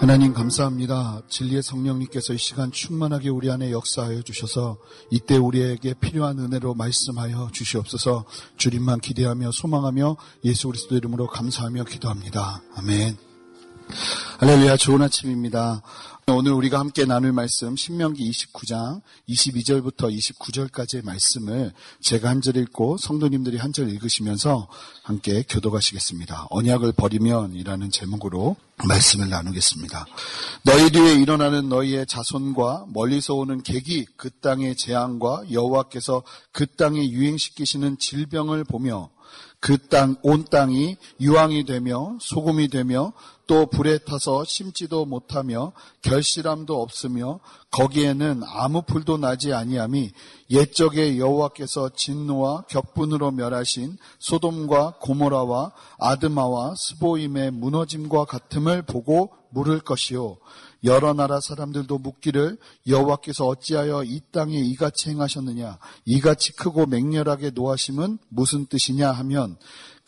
하나님 감사합니다. 진리의 성령님께서 이 시간 충만하게 우리 안에 역사하여 주셔서 이때 우리에게 필요한 은혜로 말씀하여 주시옵소서 주님만 기대하며 소망하며 예수 그리스도 이름으로 감사하며 기도합니다. 아멘. 할렐루야 좋은 아침입니다. 오늘 우리가 함께 나눌 말씀 신명기 29장 22절부터 29절까지의 말씀을 제가 한 절 읽고 성도님들이 한 절 읽으시면서 함께 교도가시겠습니다. 언약을 버리면이라는 제목으로 말씀을 나누겠습니다. 너희 뒤에 일어나는 너희의 자손과 멀리서 오는 객이 그 땅의 재앙과 여호와께서 그 땅에 유행시키시는 질병을 보며 그 땅, 온 땅이 유황이 되며 소금이 되며 또 불에 타서 심지도 못하며 결실함도 없으며 거기에는 아무 풀도 나지 아니함이 옛적에 여호와께서 진노와 격분으로 멸하신 소돔과 고모라와 아드마와 스보임의 무너짐과 같음을 보고 물을 것이요. 여러 나라 사람들도 묻기를 여호와께서 어찌하여 이 땅에 이같이 행하셨느냐? 이같이 크고 맹렬하게 노하심은 무슨 뜻이냐? 하면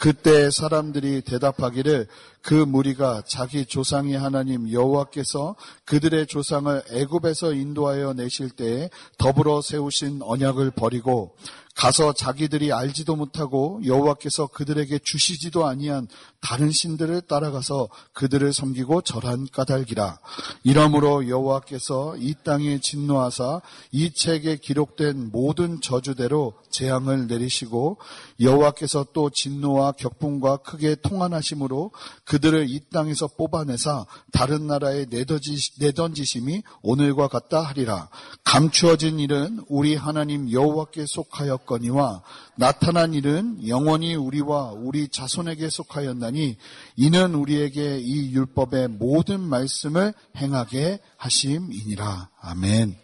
그때 사람들이 대답하기를 그 무리가 자기 조상의 하나님 여호와께서 그들의 조상을 애굽에서 인도하여 내실 때에 더불어 세우신 언약을 버리고 가서 자기들이 알지도 못하고 여호와께서 그들에게 주시지도 아니한 다른 신들을 따라가서 그들을 섬기고 절한 까닭이라. 이러므로 여호와께서 이 땅에 진노하사 이 책에 기록된 모든 저주대로 재앙을 내리시고 여호와께서 또 진노와 격분과 크게 통한하심으로 그들을 이 땅에서 뽑아내사 다른 나라에 내던지심이 오늘과 같다 하리라. 감추어진 일은 우리 하나님 여호와께 속하 였거니와 나타난 일은 영원히 우리와 우리 자손에게 속하였나니 이는 우리에게 이 율법의 모든 말씀을 행하게 하심이니라. 아멘.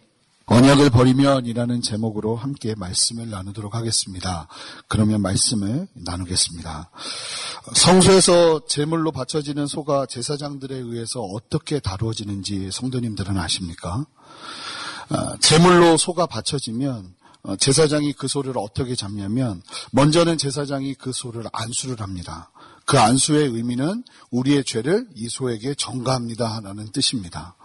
언약을 버리면이라는 제목으로 함께 말씀을 나누도록 하겠습니다. 그러면 말씀을 나누겠습니다. 성소에서 제물로 바쳐지는 소가 제사장들에 의해서 어떻게 다루어지는지 성도님들은 아십니까? 아, 제물로 소가 바쳐지면 어, 제사장이 그 소를 어떻게 잡냐면 먼저는 제사장이 그 소를 안수를 합니다. 그 안수의 의미는 우리의 죄를 이 소에게 전가합니다라는 뜻입니다.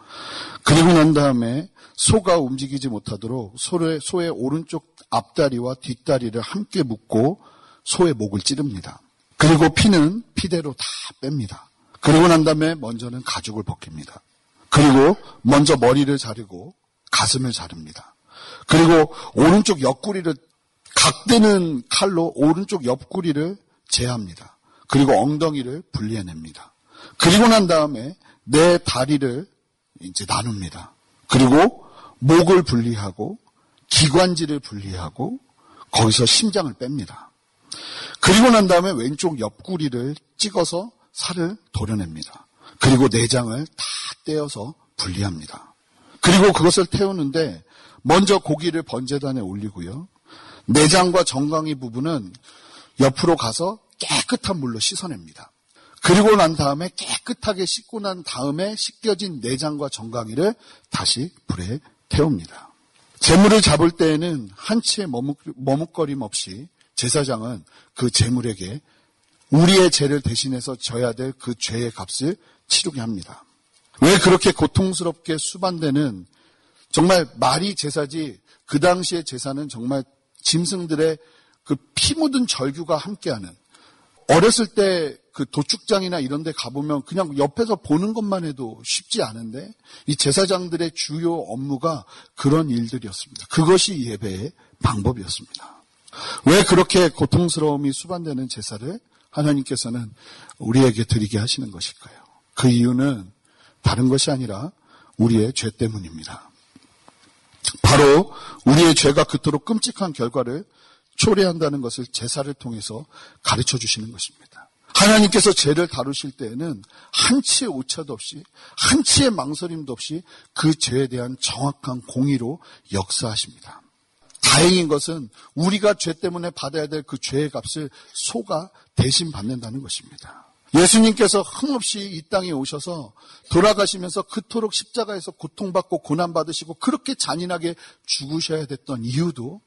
그리고 난 다음에 소가 움직이지 못하도록 소의, 소의 오른쪽 앞다리와 뒷다리를 함께 묶고 소의 목을 찌릅니다. 그리고 피는 피대로 다 뺍니다. 그리고 난 다음에 먼저는 가죽을 벗깁니다. 그리고 먼저 머리를 자르고 가슴을 자릅니다. 그리고 오른쪽 옆구리를 각대는 칼로 오른쪽 옆구리를 제합니다. 그리고 엉덩이를 분리해냅니다. 그리고 난 다음에 내 다리를 이제 나눕니다. 그리고 목을 분리하고 기관지를 분리하고 거기서 심장을 뺍니다. 그리고 난 다음에 왼쪽 옆구리를 찍어서 살을 도려냅니다. 그리고 내장을 다 떼어서 분리합니다. 그리고 그것을 태우는데 먼저 고기를 번제단에 올리고요. 내장과 정강이 부분은 옆으로 가서 깨끗한 물로 씻어냅니다. 그리고 난 다음에 깨끗하게 씻고 난 다음에 씻겨진 내장과 정강이를 다시 불에 태웁니다. 재물을 잡을 때에는 한치의 머뭇, 머뭇거림 없이 제사장은 그 재물에게 우리의 죄를 대신해서 져야 될 그 죄의 값을 치르게 합니다. 왜 그렇게 고통스럽게 수반되는 정말 말이 제사지 그 당시의 제사는 정말 짐승들의 그 피 묻은 절규가 함께하는 어렸을 때 그 도축장이나 이런 데 가보면 그냥 옆에서 보는 것만 해도 쉽지 않은데 이 제사장들의 주요 업무가 그런 일들이었습니다. 그것이 예배의 방법이었습니다. 왜 그렇게 고통스러움이 수반되는 제사를 하나님께서는 우리에게 드리게 하시는 것일까요? 그 이유는 다른 것이 아니라 우리의 죄 때문입니다. 바로 우리의 죄가 그토록 끔찍한 결과를 초래한다는 것을 제사를 통해서 가르쳐 주시는 것입니다. 하나님께서 죄를 다루실 때에는 한치의 오차도 없이 한치의 망설임도 없이 그 죄에 대한 정확한 공의로 역사하십니다. 다행인 것은 우리가 죄 때문에 받아야 될 그 죄의 값을 소가 대신 받는다는 것입니다. 예수님께서 흠없이 이 땅에 오셔서 돌아가시면서 그토록 십자가에서 고통받고 고난받으시고 그렇게 잔인하게 죽으셔야 됐던 이유도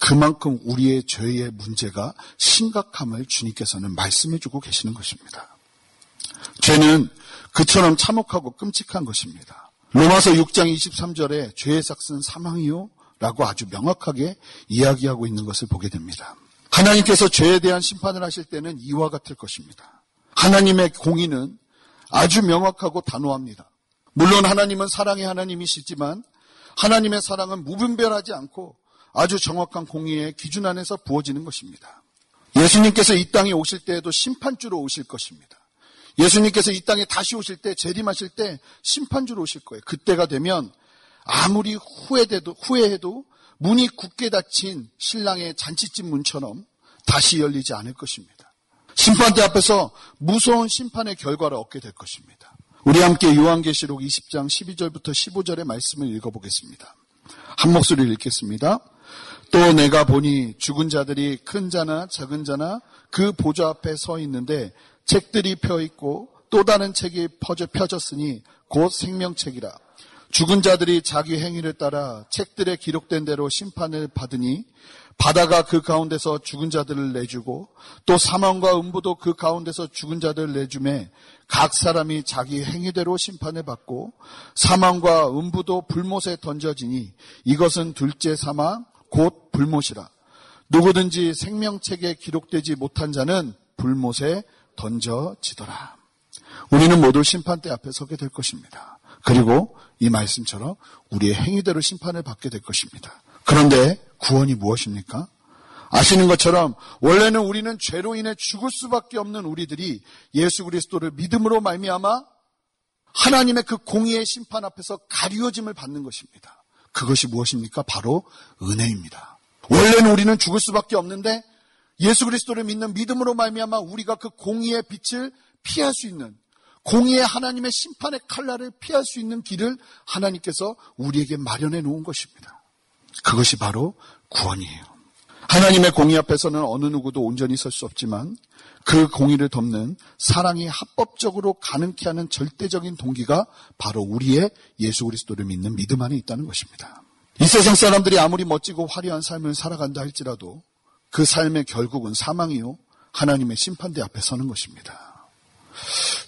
그만큼 우리의 죄의 문제가 심각함을 주님께서는 말씀해 주고 계시는 것입니다. 죄는 그처럼 참혹하고 끔찍한 것입니다. 로마서 6장 23절에 죄의 삭은 사망이요 라고 아주 명확하게 이야기하고 있는 것을 보게 됩니다. 하나님께서 죄에 대한 심판을 하실 때는 이와 같을 것입니다. 하나님의 공의는 아주 명확하고 단호합니다. 물론 하나님은 사랑의 하나님이시지만 하나님의 사랑은 무분별하지 않고 아주 정확한 공의의 기준 안에서 부어지는 것입니다. 예수님께서 이 땅에 오실 때에도 심판주로 오실 것입니다. 예수님께서 이 땅에 다시 오실 때, 재림하실 때 심판주로 오실 거예요. 그때가 되면 아무리 후회해도, 후회해도 문이 굳게 닫힌 신랑의 잔치집 문처럼 다시 열리지 않을 것입니다. 심판대 앞에서 무서운 심판의 결과를 얻게 될 것입니다. 우리 함께 요한계시록 20장 12절부터 15절의 말씀을 읽어보겠습니다. 한 목소리를 읽겠습니다. 또 내가 보니 죽은 자들이 큰 자나 작은 자나 그 보좌 앞에 서 있는데 책들이 펴 있고 또 다른 책이 퍼져 펴졌으니 곧 생명책이라. 죽은 자들이 자기 행위를 따라 책들에 기록된 대로 심판을 받으니 바다가 그 가운데서 죽은 자들을 내주고 또 사망과 음부도 그 가운데서 죽은 자들을 내주매 각 사람이 자기 행위대로 심판을 받고 사망과 음부도 불못에 던져지니 이것은 둘째 사망 곧 불못이라 누구든지 생명책에 기록되지 못한 자는 불못에 던져지더라. 우리는 모두 심판대 앞에 서게 될 것입니다. 그리고 이 말씀처럼 우리의 행위대로 심판을 받게 될 것입니다. 그런데 구원이 무엇입니까? 아시는 것처럼 원래는 우리는 죄로 인해 죽을 수밖에 없는 우리들이 예수 그리스도를 믿음으로 말미암아 하나님의 그 공의의 심판 앞에서 가리워짐을 받는 것입니다. 그것이 무엇입니까? 바로 은혜입니다. 원래는 우리는 죽을 수밖에 없는데 예수 그리스도를 믿는 믿음으로 말미암아 우리가 그 공의의 빛을 피할 수 있는 공의의 하나님의 심판의 칼날을 피할 수 있는 길을 하나님께서 우리에게 마련해 놓은 것입니다. 그것이 바로 구원이에요. 하나님의 공의 앞에서는 어느 누구도 온전히 설 수 없지만 그 공의를 덮는 사랑이 합법적으로 가능케 하는 절대적인 동기가 바로 우리의 예수 그리스도를 믿는 믿음 안에 있다는 것입니다. 이 세상 사람들이 아무리 멋지고 화려한 삶을 살아간다 할지라도 그 삶의 결국은 사망이요. 하나님의 심판대 앞에 서는 것입니다.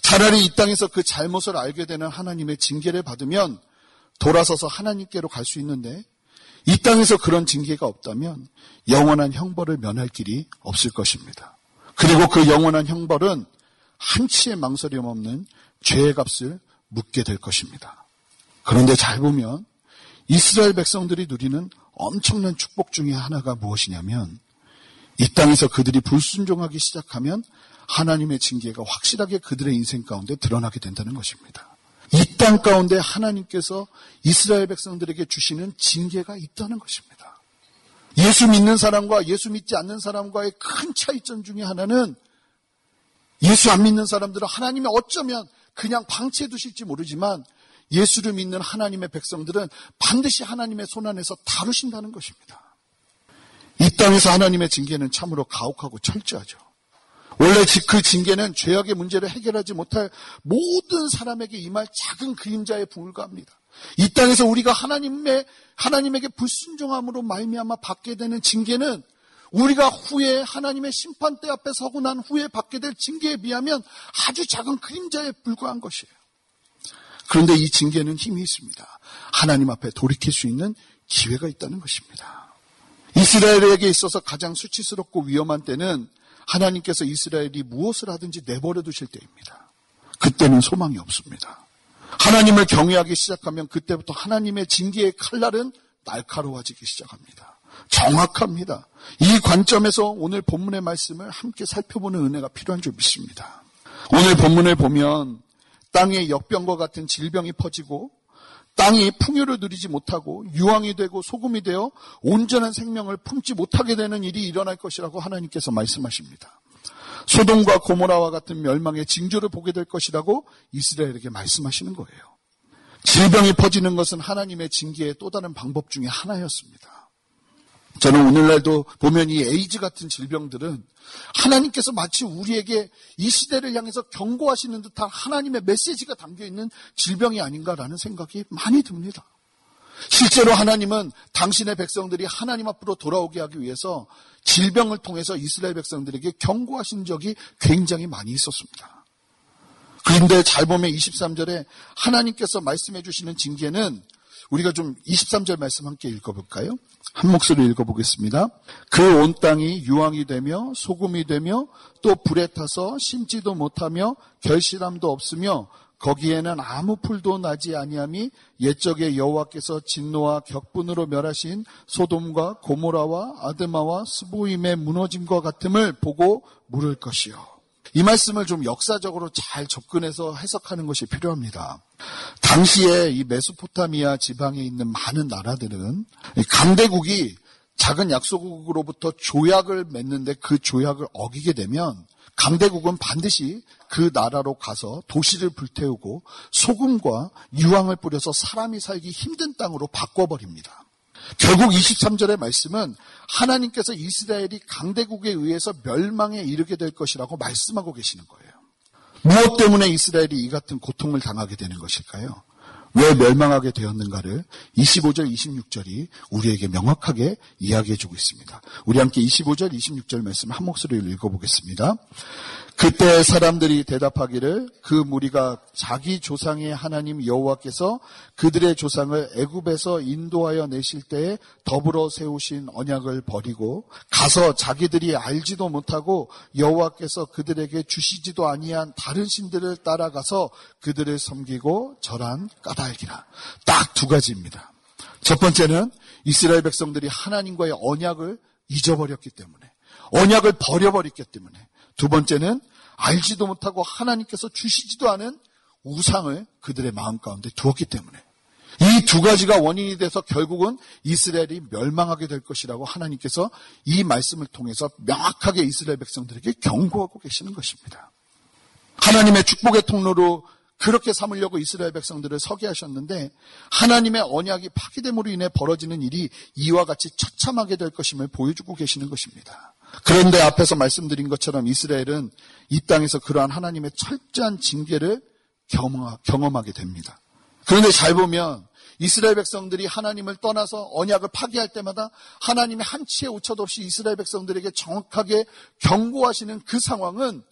차라리 이 땅에서 그 잘못을 알게 되는 하나님의 징계를 받으면 돌아서서 하나님께로 갈 수 있는데 이 땅에서 그런 징계가 없다면 영원한 형벌을 면할 길이 없을 것입니다. 그리고 그 영원한 형벌은 한치의 망설임 없는 죄의 값을 묻게 될 것입니다. 그런데 잘 보면 이스라엘 백성들이 누리는 엄청난 축복 중의 하나가 무엇이냐면 이 땅에서 그들이 불순종하기 시작하면 하나님의 징계가 확실하게 그들의 인생 가운데 드러나게 된다는 것입니다. 이 땅 가운데 하나님께서 이스라엘 백성들에게 주시는 징계가 있다는 것입니다. 예수 믿는 사람과 예수 믿지 않는 사람과의 큰 차이점 중에 하나는 예수 안 믿는 사람들은 하나님이 어쩌면 그냥 방치해 두실지 모르지만 예수를 믿는 하나님의 백성들은 반드시 하나님의 손안에서 다루신다는 것입니다. 이 땅에서 하나님의 징계는 참으로 가혹하고 철저하죠. 원래 그 징계는 죄악의 문제를 해결하지 못할 모든 사람에게 임할 작은 그림자에 불과합니다. 이 땅에서 우리가 하나님의 하나님에게 불순종함으로 말미암아 받게 되는 징계는 우리가 후에 하나님의 심판대 앞에 서고 난 후에 받게 될 징계에 비하면 아주 작은 그림자에 불과한 것이에요. 그런데 이 징계는 힘이 있습니다. 하나님 앞에 돌이킬 수 있는 기회가 있다는 것입니다. 이스라엘에게 있어서 가장 수치스럽고 위험한 때는 하나님께서 이스라엘이 무엇을 하든지 내버려 두실 때입니다. 그때는 소망이 없습니다. 하나님을 경외하기 시작하면 그때부터 하나님의 징계의 칼날은 날카로워지기 시작합니다. 정확합니다. 이 관점에서 오늘 본문의 말씀을 함께 살펴보는 은혜가 필요한 줄 믿습니다. 오늘 본문을 보면 땅에 역병과 같은 질병이 퍼지고 땅이 풍요를 누리지 못하고 유황이 되고 소금이 되어 온전한 생명을 품지 못하게 되는 일이 일어날 것이라고 하나님께서 말씀하십니다. 소돔과 고모라와 같은 멸망의 징조를 보게 될 것이라고 이스라엘에게 말씀하시는 거예요. 질병이 퍼지는 것은 하나님의 징계의 또 다른 방법 중에 하나였습니다. 저는 오늘날도 보면 이 에이즈 같은 질병들은 하나님께서 마치 우리에게 이 시대를 향해서 경고하시는 듯한 하나님의 메시지가 담겨 있는 질병이 아닌가라는 생각이 많이 듭니다. 실제로 하나님은 당신의 백성들이 하나님 앞으로 돌아오게 하기 위해서 질병을 통해서 이스라엘 백성들에게 경고하신 적이 굉장히 많이 있었습니다. 그런데 잘 보면 23절에 하나님께서 말씀해 주시는 징계는 우리가 좀 23절 말씀 함께 읽어볼까요? 한 목소리 읽어보겠습니다. 그 온 땅이 유황이 되며 소금이 되며 또 불에 타서 심지도 못하며 결실함도 없으며 거기에는 아무 풀도 나지 아니함이 옛적에 여호와께서 진노와 격분으로 멸하신 소돔과 고모라와 아드마와 스보임의 무너짐과 같음을 보고 물을 것이요. 이 말씀을 좀 역사적으로 잘 접근해서 해석하는 것이 필요합니다. 당시에 이 메소포타미아 지방에 있는 많은 나라들은 강대국이 작은 약소국으로부터 조약을 맺는데 그 조약을 어기게 되면 강대국은 반드시 그 나라로 가서 도시를 불태우고 소금과 유황을 뿌려서 사람이 살기 힘든 땅으로 바꿔버립니다. 결국 23절의 말씀은 하나님께서 이스라엘이 강대국에 의해서 멸망에 이르게 될 것이라고 말씀하고 계시는 거예요. 무엇 때문에 이스라엘이 이 같은 고통을 당하게 되는 것일까요? 왜 멸망하게 되었는가를 25절, 26절이 우리에게 명확하게 이야기해 주고 있습니다. 우리 함께 25절, 26절 말씀 한 목소리로 읽어보겠습니다. 그때 사람들이 대답하기를 그 무리가 자기 조상의 하나님 여호와께서 그들의 조상을 애굽에서 인도하여 내실 때에 더불어 세우신 언약을 버리고 가서 자기들이 알지도 못하고 여호와께서 그들에게 주시지도 아니한 다른 신들을 따라가서 그들을 섬기고 절한 까닭이라. 딱 두 가지입니다. 첫 번째는 이스라엘 백성들이 하나님과의 언약을 잊어버렸기 때문에 언약을 버려버렸기 때문에 두 번째는 알지도 못하고 하나님께서 주시지도 않은 우상을 그들의 마음 가운데 두었기 때문에 이 두 가지가 원인이 돼서 결국은 이스라엘이 멸망하게 될 것이라고 하나님께서 이 말씀을 통해서 명확하게 이스라엘 백성들에게 경고하고 계시는 것입니다. 하나님의 축복의 통로로 그렇게 삼으려고 이스라엘 백성들을 서게 하셨는데 하나님의 언약이 파기됨으로 인해 벌어지는 일이 이와 같이 처참하게 될 것임을 보여주고 계시는 것입니다. 그런데 앞에서 말씀드린 것처럼 이스라엘은 이 땅에서 그러한 하나님의 철저한 징계를 경험하게 됩니다. 그런데 잘 보면 이스라엘 백성들이 하나님을 떠나서 언약을 파기할 때마다 하나님의 한치의 오차도 없이 이스라엘 백성들에게 정확하게 경고하시는 그 상황은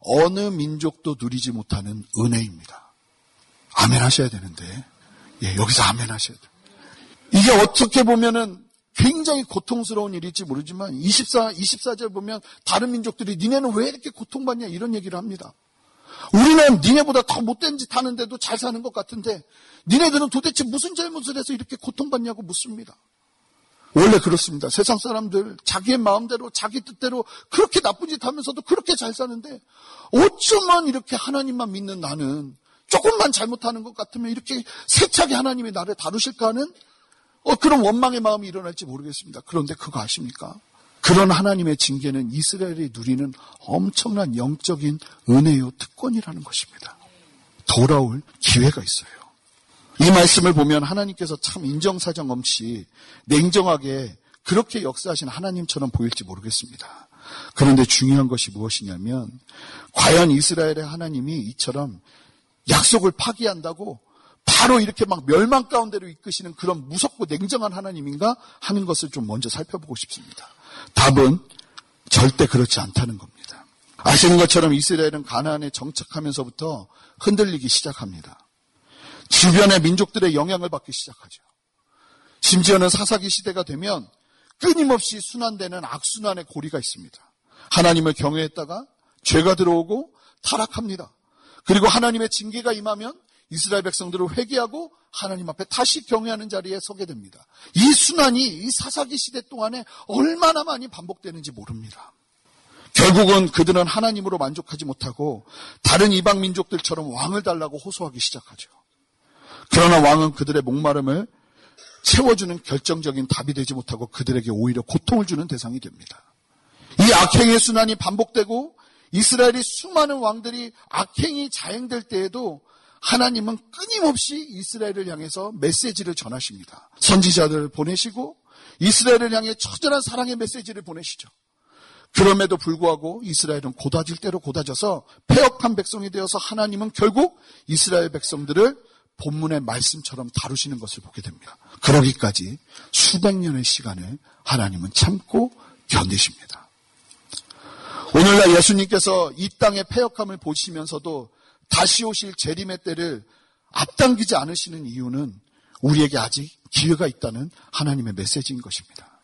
어느 민족도 누리지 못하는 은혜입니다. 아멘 하셔야 되는데, 예, 여기서 아멘 하셔야 돼요. 이게 어떻게 보면은 굉장히 고통스러운 일일지 모르지만 24, 24절 보면 다른 민족들이 니네는 왜 이렇게 고통받냐 이런 얘기를 합니다. 우리는 니네보다 더 못된 짓 하는데도 잘 사는 것 같은데 니네들은 도대체 무슨 잘못을 해서 이렇게 고통받냐고 묻습니다. 원래 그렇습니다. 세상 사람들 자기의 마음대로 자기 뜻대로 그렇게 나쁜 짓 하면서도 그렇게 잘 사는데 어쩌면 이렇게 하나님만 믿는 나는 조금만 잘못하는 것 같으면 이렇게 세차게 하나님이 나를 다루실까 하는 어, 그런 원망의 마음이 일어날지 모르겠습니다. 그런데 그거 아십니까? 그런 하나님의 징계는 이스라엘이 누리는 엄청난 영적인 은혜요 특권이라는 것입니다. 돌아올 기회가 있어요. 이 말씀을 보면 하나님께서 참 인정사정 없이 냉정하게 그렇게 역사하신 하나님처럼 보일지 모르겠습니다. 그런데 중요한 것이 무엇이냐면 과연 이스라엘의 하나님이 이처럼 약속을 파기한다고 바로 이렇게 막 멸망 가운데로 이끄시는 그런 무섭고 냉정한 하나님인가 하는 것을 좀 먼저 살펴보고 싶습니다. 답은 절대 그렇지 않다는 겁니다. 아시는 것처럼 이스라엘은 가나안에 정착하면서부터 흔들리기 시작합니다. 주변의 민족들의 영향을 받기 시작하죠. 심지어는 사사기 시대가 되면 끊임없이 순환되는 악순환의 고리가 있습니다. 하나님을 경외했다가 죄가 들어오고 타락합니다. 그리고 하나님의 징계가 임하면 이스라엘 백성들을 회개하고 하나님 앞에 다시 경외하는 자리에 서게 됩니다. 이 순환이 이 사사기 시대 동안에 얼마나 많이 반복되는지 모릅니다. 결국은 그들은 하나님으로 만족하지 못하고 다른 이방 민족들처럼 왕을 달라고 호소하기 시작하죠. 그러나 왕은 그들의 목마름을 채워주는 결정적인 답이 되지 못하고 그들에게 오히려 고통을 주는 대상이 됩니다. 이 악행의 순환이 반복되고 이스라엘이 수많은 왕들이 악행이 자행될 때에도 하나님은 끊임없이 이스라엘을 향해서 메시지를 전하십니다. 선지자들을 보내시고 이스라엘을 향해 처절한 사랑의 메시지를 보내시죠. 그럼에도 불구하고 이스라엘은 고다질 대로 고다져서 폐역한 백성이 되어서 하나님은 결국 이스라엘 백성들을 본문의 말씀처럼 다루시는 것을 보게 됩니다. 그러기까지 수백 년의 시간을 하나님은 참고 견디십니다. 오늘날 예수님께서 이 땅의 폐역함을 보시면서도 다시 오실 재림의 때를 앞당기지 않으시는 이유는 우리에게 아직 기회가 있다는 하나님의 메시지인 것입니다.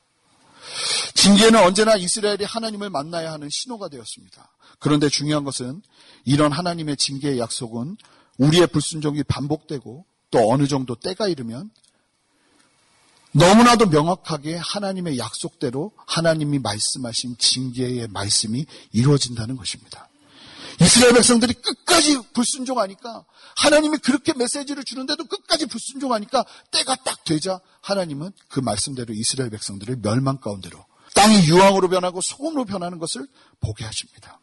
징계는 언제나 이스라엘이 하나님을 만나야 하는 신호가 되었습니다. 그런데 중요한 것은 이런 하나님의 징계의 약속은 우리의 불순종이 반복되고 또 어느 정도 때가 이르면 너무나도 명확하게 하나님의 약속대로 하나님이 말씀하신 징계의 말씀이 이루어진다는 것입니다. 이스라엘 백성들이 끝까지 불순종하니까 하나님이 그렇게 메시지를 주는데도 끝까지 불순종하니까 때가 딱 되자 하나님은 그 말씀대로 이스라엘 백성들을 멸망 가운데로 땅이 유황으로 변하고 소금으로 변하는 것을 보게 하십니다.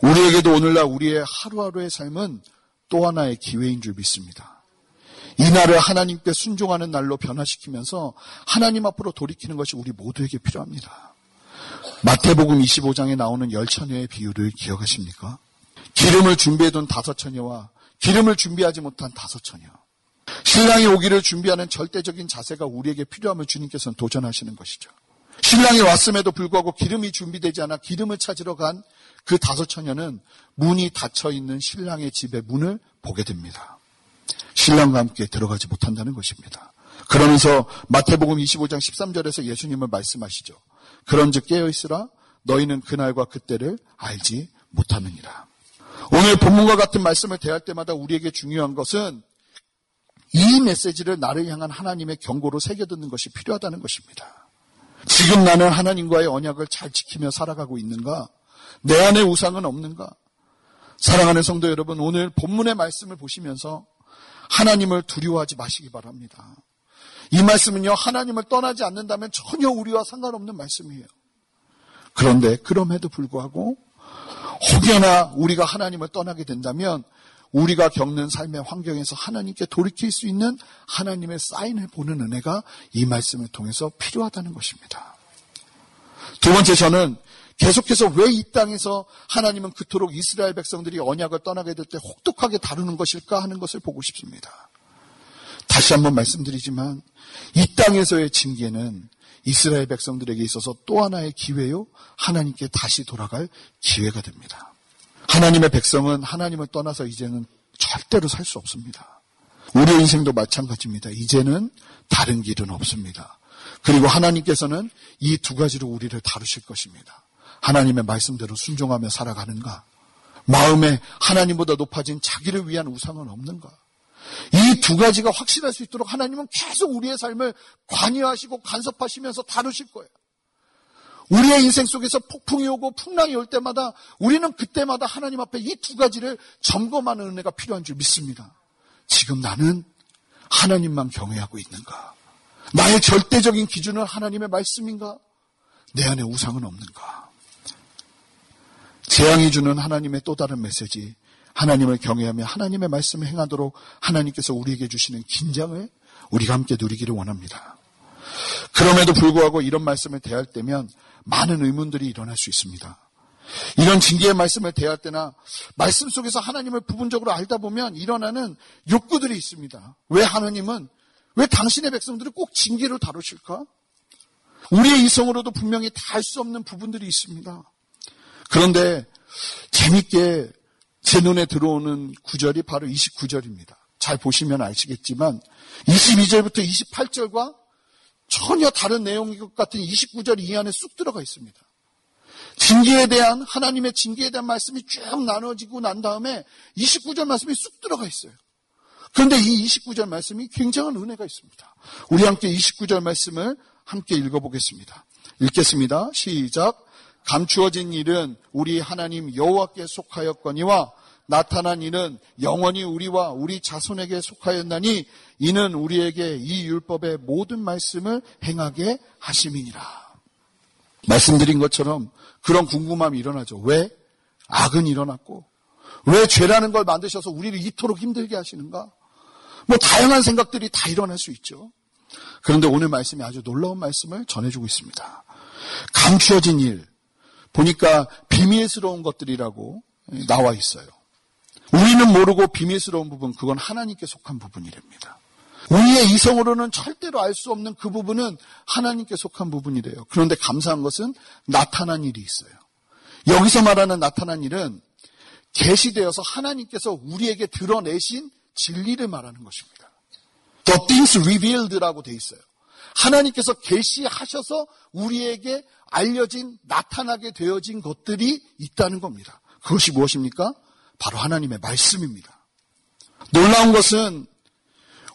우리에게도 오늘날 우리의 하루하루의 삶은 또 하나의 기회인 줄 믿습니다. 이 날을 하나님께 순종하는 날로 변화시키면서 하나님 앞으로 돌이키는 것이 우리 모두에게 필요합니다. 마태복음 25장에 나오는 열 처녀의 비유를 기억하십니까? 기름을 준비해둔 다섯 처녀와 기름을 준비하지 못한 다섯 처녀. 신랑이 오기를 준비하는 절대적인 자세가 우리에게 필요함을 주님께서는 도전하시는 것이죠. 신랑이 왔음에도 불구하고 기름이 준비되지 않아 기름을 찾으러 간 그 다섯 처녀는 문이 닫혀 있는 신랑의 집의 문을 보게 됩니다. 신랑과 함께 들어가지 못한다는 것입니다. 그러면서 마태복음 25장 13절에서 예수님을 말씀하시죠. 그런즉 깨어 있으라 너희는 그날과 그때를 알지 못하느니라. 오늘 본문과 같은 말씀을 대할 때마다 우리에게 중요한 것은 이 메시지를 나를 향한 하나님의 경고로 새겨듣는 것이 필요하다는 것입니다. 지금 나는 하나님과의 언약을 잘 지키며 살아가고 있는가? 내 안에 우상은 없는가? 사랑하는 성도 여러분, 오늘 본문의 말씀을 보시면서 하나님을 두려워하지 마시기 바랍니다. 이 말씀은요, 하나님을 떠나지 않는다면 전혀 우리와 상관없는 말씀이에요. 그런데 그럼에도 불구하고 혹여나 우리가 하나님을 떠나게 된다면 우리가 겪는 삶의 환경에서 하나님께 돌이킬 수 있는 하나님의 사인을 보는 은혜가 이 말씀을 통해서 필요하다는 것입니다. 두 번째 저는 계속해서 왜 이 땅에서 하나님은 그토록 이스라엘 백성들이 언약을 떠나게 될 때 혹독하게 다루는 것일까 하는 것을 보고 싶습니다. 다시 한번 말씀드리지만 이 땅에서의 징계는 이스라엘 백성들에게 있어서 또 하나의 기회요. 하나님께 다시 돌아갈 기회가 됩니다. 하나님의 백성은 하나님을 떠나서 이제는 절대로 살 수 없습니다. 우리의 인생도 마찬가지입니다. 이제는 다른 길은 없습니다. 그리고 하나님께서는 이 두 가지로 우리를 다루실 것입니다. 하나님의 말씀대로 순종하며 살아가는가? 마음에 하나님보다 높아진 자기를 위한 우상은 없는가? 이 두 가지가 확실할 수 있도록 하나님은 계속 우리의 삶을 관여하시고 간섭하시면서 다루실 거예요. 우리의 인생 속에서 폭풍이 오고 풍랑이 올 때마다 우리는 그때마다 하나님 앞에 이 두 가지를 점검하는 은혜가 필요한 줄 믿습니다. 지금 나는 하나님만 경외하고 있는가? 나의 절대적인 기준은 하나님의 말씀인가? 내 안에 우상은 없는가? 재앙이 주는 하나님의 또 다른 메시지. 하나님을 경외하며 하나님의 말씀을 행하도록 하나님께서 우리에게 주시는 긴장을 우리가 함께 누리기를 원합니다. 그럼에도 불구하고 이런 말씀을 대할 때면 많은 의문들이 일어날 수 있습니다. 이런 징계의 말씀을 대할 때나 말씀 속에서 하나님을 부분적으로 알다 보면 일어나는 욕구들이 있습니다. 왜 하나님은 왜 당신의 백성들을 꼭 징계로 다루실까? 우리의 이성으로도 분명히 다 할 수 없는 부분들이 있습니다. 그런데 재밌게 제 눈에 들어오는 구절이 바로 29절입니다. 잘 보시면 아시겠지만 22절부터 28절과 전혀 다른 내용인 것 같은 29절 이 안에 쑥 들어가 있습니다. 징계에 대한 하나님의 징계에 대한 말씀이 쭉 나눠지고 난 다음에 29절 말씀이 쑥 들어가 있어요. 그런데 이 29절 말씀이 굉장한 은혜가 있습니다. 우리 함께 29절 말씀을 함께 읽어보겠습니다. 읽겠습니다. 시작. 감추어진 일은 우리 하나님 여호와께 속하였거니와 나타난 이는 영원히 우리와 우리 자손에게 속하였나니 이는 우리에게 이 율법의 모든 말씀을 행하게 하심이니라. 말씀드린 것처럼 그런 궁금함이 일어나죠. 왜? 악은 일어났고 왜 죄라는 걸 만드셔서 우리를 이토록 힘들게 하시는가? 뭐 다양한 생각들이 다 일어날 수 있죠. 그런데 오늘 말씀이 아주 놀라운 말씀을 전해주고 있습니다. 감추어진 일 보니까 비밀스러운 것들이라고 나와 있어요. 우리는 모르고 비밀스러운 부분, 그건 하나님께 속한 부분이랍니다. 우리의 이성으로는 절대로 알 수 없는 그 부분은 하나님께 속한 부분이래요. 그런데 감사한 것은 나타난 일이 있어요. 여기서 말하는 나타난 일은 계시되어서 하나님께서 우리에게 드러내신 진리를 말하는 것입니다. The things revealed라고 돼 있어요. 하나님께서 계시하셔서 우리에게 알려진 나타나게 되어진 것들이 있다는 겁니다. 그것이 무엇입니까? 바로 하나님의 말씀입니다. 놀라운 것은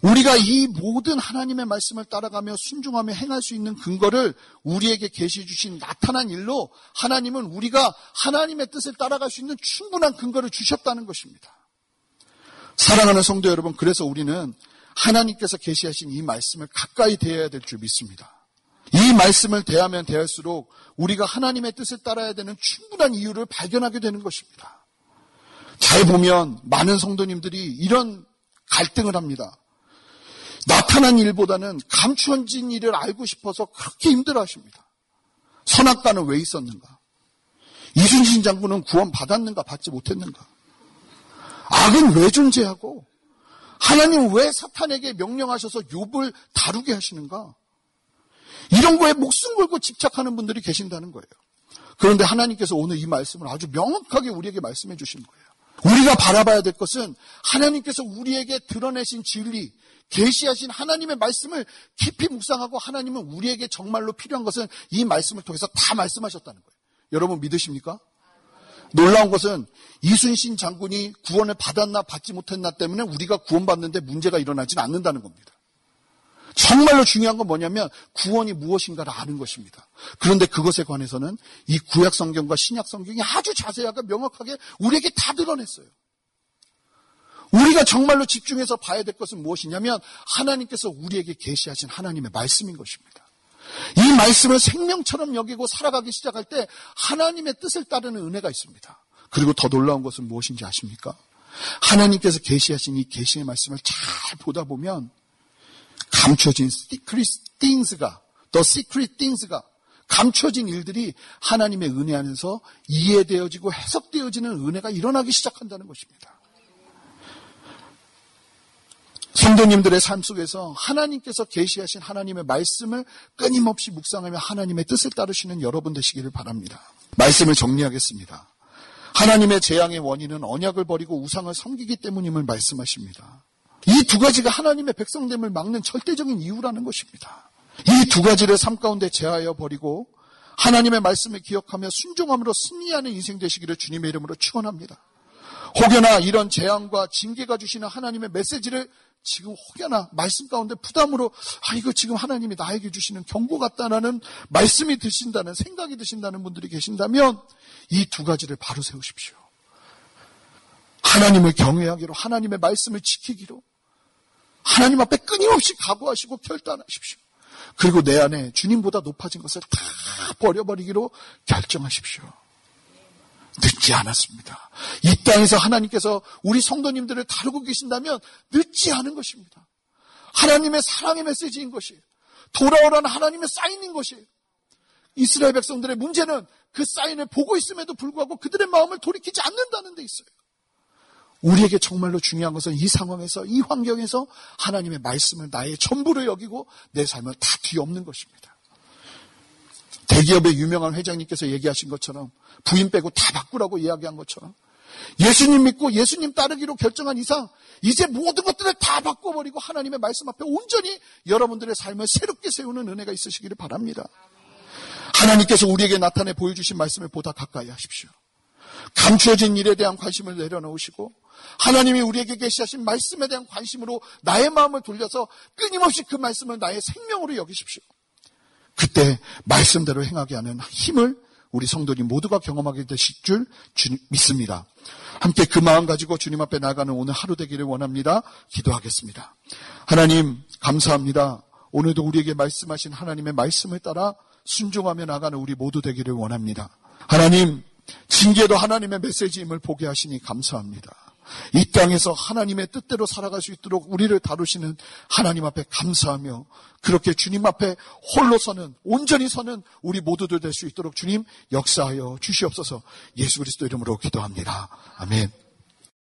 우리가 이 모든 하나님의 말씀을 따라가며 순종하며 행할 수 있는 근거를 우리에게 계시 주신 나타난 일로 하나님은 우리가 하나님의 뜻을 따라갈 수 있는 충분한 근거를 주셨다는 것입니다. 사랑하는 성도 여러분, 그래서 우리는 하나님께서 계시하신 이 말씀을 가까이 대해야 될 줄 믿습니다. 이 말씀을 대하면 대할수록 우리가 하나님의 뜻을 따라야 되는 충분한 이유를 발견하게 되는 것입니다. 잘 보면 많은 성도님들이 이런 갈등을 합니다. 나타난 일보다는 감추어진 일을 알고 싶어서 그렇게 힘들어 하십니다. 선악과는 왜 있었는가? 이순신 장군은 구원 받았는가, 받지 못했는가? 악은 왜 존재하고, 하나님 왜 사탄에게 명령하셔서 욥을 다루게 하시는가? 이런 거에 목숨 걸고 집착하는 분들이 계신다는 거예요. 그런데 하나님께서 오늘 이 말씀을 아주 명확하게 우리에게 말씀해 주신 거예요. 우리가 바라봐야 될 것은 하나님께서 우리에게 드러내신 진리, 계시하신 하나님의 말씀을 깊이 묵상하고 하나님은 우리에게 정말로 필요한 것은 이 말씀을 통해서 다 말씀하셨다는 거예요. 여러분 믿으십니까? 놀라운 것은 이순신 장군이 구원을 받았나 받지 못했나 때문에 우리가 구원받는데 문제가 일어나지는 않는다는 겁니다. 정말로 중요한 건 뭐냐면 구원이 무엇인가를 아는 것입니다. 그런데 그것에 관해서는 이 구약 성경과 신약 성경이 아주 자세하게 명확하게 우리에게 다 드러냈어요. 우리가 정말로 집중해서 봐야 될 것은 무엇이냐면 하나님께서 우리에게 계시하신 하나님의 말씀인 것입니다. 이 말씀을 생명처럼 여기고 살아가기 시작할 때 하나님의 뜻을 따르는 은혜가 있습니다. 그리고 더 놀라운 것은 무엇인지 아십니까? 하나님께서 계시하신 이 계시의 말씀을 잘 보다 보면 감춰진 secret things가 the secret things가 감춰진 일들이 하나님의 은혜 안에서 이해되어지고 해석되어지는 은혜가 일어나기 시작한다는 것입니다. 성도님들의 삶 속에서 하나님께서 계시하신 하나님의 말씀을 끊임없이 묵상하며 하나님의 뜻을 따르시는 여러분 되시기를 바랍니다. 말씀을 정리하겠습니다. 하나님의 재앙의 원인은 언약을 버리고 우상을 섬기기 때문임을 말씀하십니다. 이 두 가지가 하나님의 백성됨을 막는 절대적인 이유라는 것입니다. 이 두 가지를 삶 가운데 제하여 버리고 하나님의 말씀을 기억하며 순종함으로 승리하는 인생 되시기를 주님의 이름으로 축원합니다. 혹여나 이런 재앙과 징계가 주시는 하나님의 메시지를 지금 혹여나 말씀 가운데 부담으로 아 이거 지금 하나님이 나에게 주시는 경고 같다라는 말씀이 드신다는 생각이 드신다는 분들이 계신다면 이 두 가지를 바로 세우십시오. 하나님을 경외하기로 하나님의 말씀을 지키기로 하나님 앞에 끊임없이 각오하시고 결단하십시오. 그리고 내 안에 주님보다 높아진 것을 다 버려버리기로 결정하십시오. 늦지 않았습니다. 이 땅에서 하나님께서 우리 성도님들을 다루고 계신다면 늦지 않은 것입니다. 하나님의 사랑의 메시지인 것이 돌아오라는 하나님의 사인인 것이 이스라엘 백성들의 문제는 그 사인을 보고 있음에도 불구하고 그들의 마음을 돌이키지 않는다는 데 있어요. 우리에게 정말로 중요한 것은 이 상황에서, 이 환경에서 하나님의 말씀을 나의 전부를 여기고 내 삶을 다 뒤엎는 것입니다. 대기업의 유명한 회장님께서 얘기하신 것처럼 부인 빼고 다 바꾸라고 이야기한 것처럼 예수님 믿고 예수님 따르기로 결정한 이상 이제 모든 것들을 다 바꿔버리고 하나님의 말씀 앞에 온전히 여러분들의 삶을 새롭게 세우는 은혜가 있으시기를 바랍니다. 하나님께서 우리에게 나타내 보여주신 말씀을 보다 가까이 하십시오. 감추어진 일에 대한 관심을 내려놓으시고 하나님이 우리에게 계시하신 말씀에 대한 관심으로 나의 마음을 돌려서 끊임없이 그 말씀을 나의 생명으로 여기십시오. 그때 말씀대로 행하게 하는 힘을 우리 성도님 모두가 경험하게 되실 줄 믿습니다. 함께 그 마음 가지고 주님 앞에 나가는 오늘 하루 되기를 원합니다. 기도하겠습니다. 하나님 감사합니다. 오늘도 우리에게 말씀하신 하나님의 말씀을 따라 순종하며 나가는 우리 모두 되기를 원합니다. 하나님 징계도 하나님의 메시지임을 보게 하시니 감사합니다. 이 땅에서 하나님의 뜻대로 살아갈 수 있도록 우리를 다루시는 하나님 앞에 감사하며 그렇게 주님 앞에 홀로 서는 온전히 서는 우리 모두들 될 수 있도록 주님 역사하여 주시옵소서 예수 그리스도 이름으로 기도합니다. 아멘.